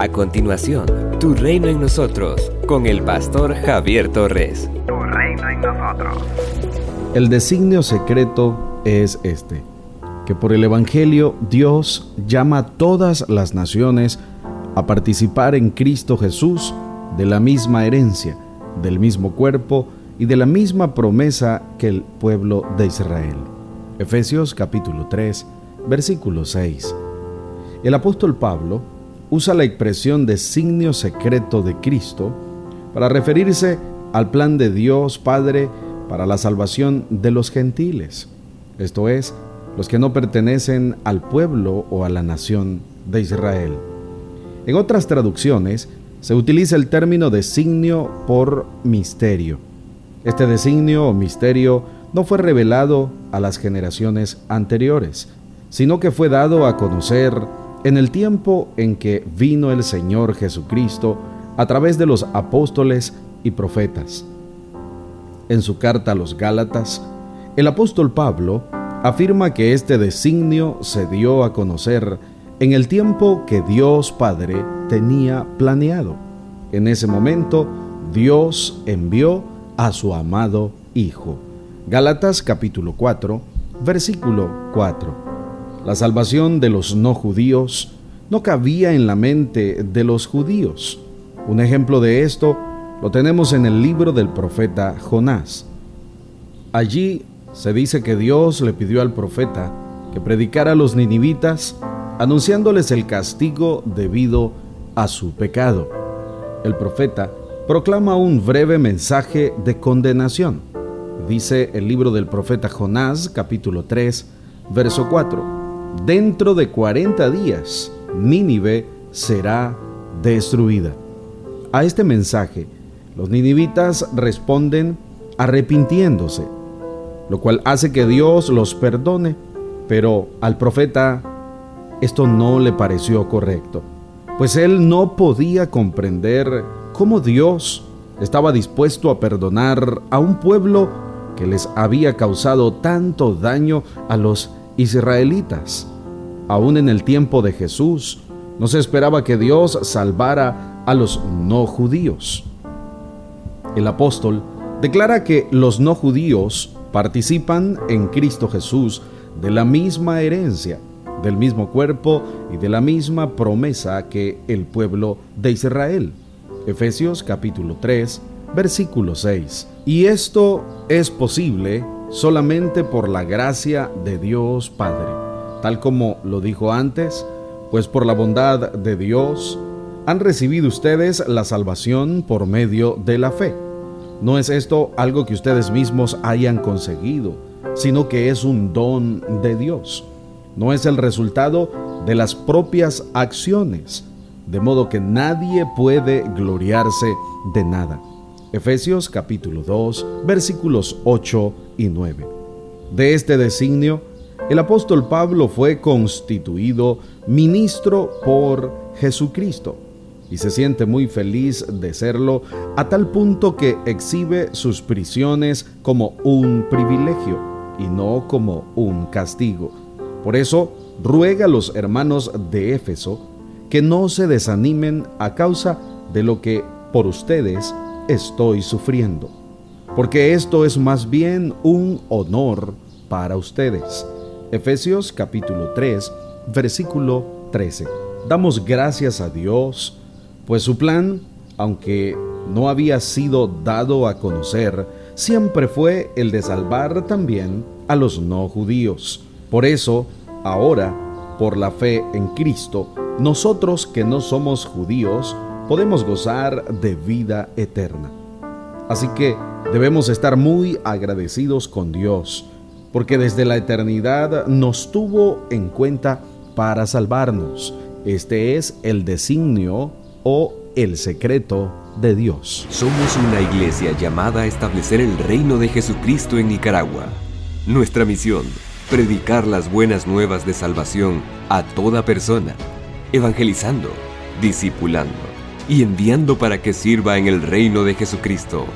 A continuación, Tu Reino en Nosotros, con el pastor Javier Torres. Tu Reino en Nosotros. El designio secreto es este, que por el Evangelio Dios llama a todas las naciones a participar en Cristo Jesús de la misma herencia, del mismo cuerpo y de la misma promesa que el pueblo de Israel. Efesios capítulo 3, versículo 6. El apóstol Pablo usa la expresión designio secreto de Cristo para referirse al plan de Dios Padre para la salvación de los gentiles, esto es, los que no pertenecen al pueblo o a la nación de Israel. En otras traducciones se utiliza el término designio por misterio. Este designio o misterio no fue revelado a las generaciones anteriores, sino que fue dado a conocer en el tiempo en que vino el Señor Jesucristo a través de los apóstoles y profetas. En su carta a los Gálatas, el apóstol Pablo afirma que este designio se dio a conocer en el tiempo que Dios Padre tenía planeado. En ese momento, Dios envió a su amado Hijo. Gálatas capítulo 4, versículo 4. La salvación de los no judíos no cabía en la mente de los judíos. Un ejemplo de esto lo tenemos en el libro del profeta Jonás. Allí se dice que Dios le pidió al profeta que predicara a los ninivitas anunciándoles el castigo debido a su pecado. El profeta proclama un breve mensaje de condenación. Dice el libro del profeta Jonás capítulo 3, verso 4 dentro de 40 días Nínive será destruida. A este mensaje, los ninivitas responden arrepintiéndose, lo cual hace que Dios los perdone, pero al profeta esto no le pareció correcto, pues él no podía comprender cómo Dios estaba dispuesto a perdonar a un pueblo que les había causado tanto daño a los israelitas. Aún en el tiempo de Jesús, no se esperaba que Dios salvara a los no judíos. El apóstol declara que los no judíos participan en Cristo Jesús de la misma herencia, del mismo cuerpo y de la misma promesa que el pueblo de Israel. Efesios capítulo 3, versículo 6. Y esto es posible solamente por la gracia de Dios Padre, tal como lo dijo antes, pues por la bondad de Dios han recibido ustedes la salvación por medio de la fe. No es esto algo que ustedes mismos hayan conseguido, sino que es un don de Dios. No es el resultado de las propias acciones, de modo que nadie puede gloriarse de nada. Efesios capítulo 2, versículos 8 y 9. De este designio, el apóstol Pablo fue constituido ministro por Jesucristo y se siente muy feliz de serlo a tal punto que exhibe sus prisiones como un privilegio y no como un castigo. Por eso ruega a los hermanos de Éfeso que no se desanimen a causa de lo que por ustedes estoy sufriendo, porque esto es más bien un honor para ustedes. Efesios capítulo 3, versículo 13. Damos gracias a Dios, pues su plan, aunque no había sido dado a conocer, siempre fue el de salvar también a los no judíos. Por eso, ahora, por la fe en Cristo, nosotros que no somos judíos, podemos gozar de vida eterna. Así que debemos estar muy agradecidos con Dios, porque desde la eternidad nos tuvo en cuenta para salvarnos. Este es el designio o el secreto de Dios. Somos una iglesia llamada a establecer el reino de Jesucristo en Nicaragua. Nuestra misión, predicar las buenas nuevas de salvación a toda persona, evangelizando, discipulando y enviando para que sirva en el reino de Jesucristo.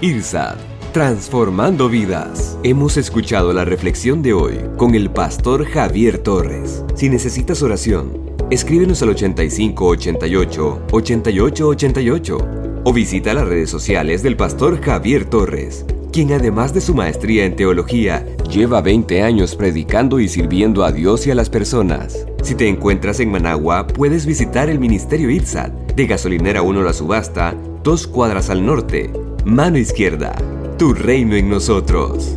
IRSAD, transformando vidas. Hemos escuchado la reflexión de hoy con el pastor Javier Torres. Si necesitas oración, Escríbenos al 8588 8888 o visita las redes sociales del pastor Javier Torres, quien además de su maestría en teología, lleva 20 años predicando y sirviendo a Dios y a las personas. Si te encuentras en Managua, puedes visitar el Ministerio ITSAT de Gasolinera 1 La Subasta, dos cuadras al norte, mano izquierda. Tu reino en nosotros.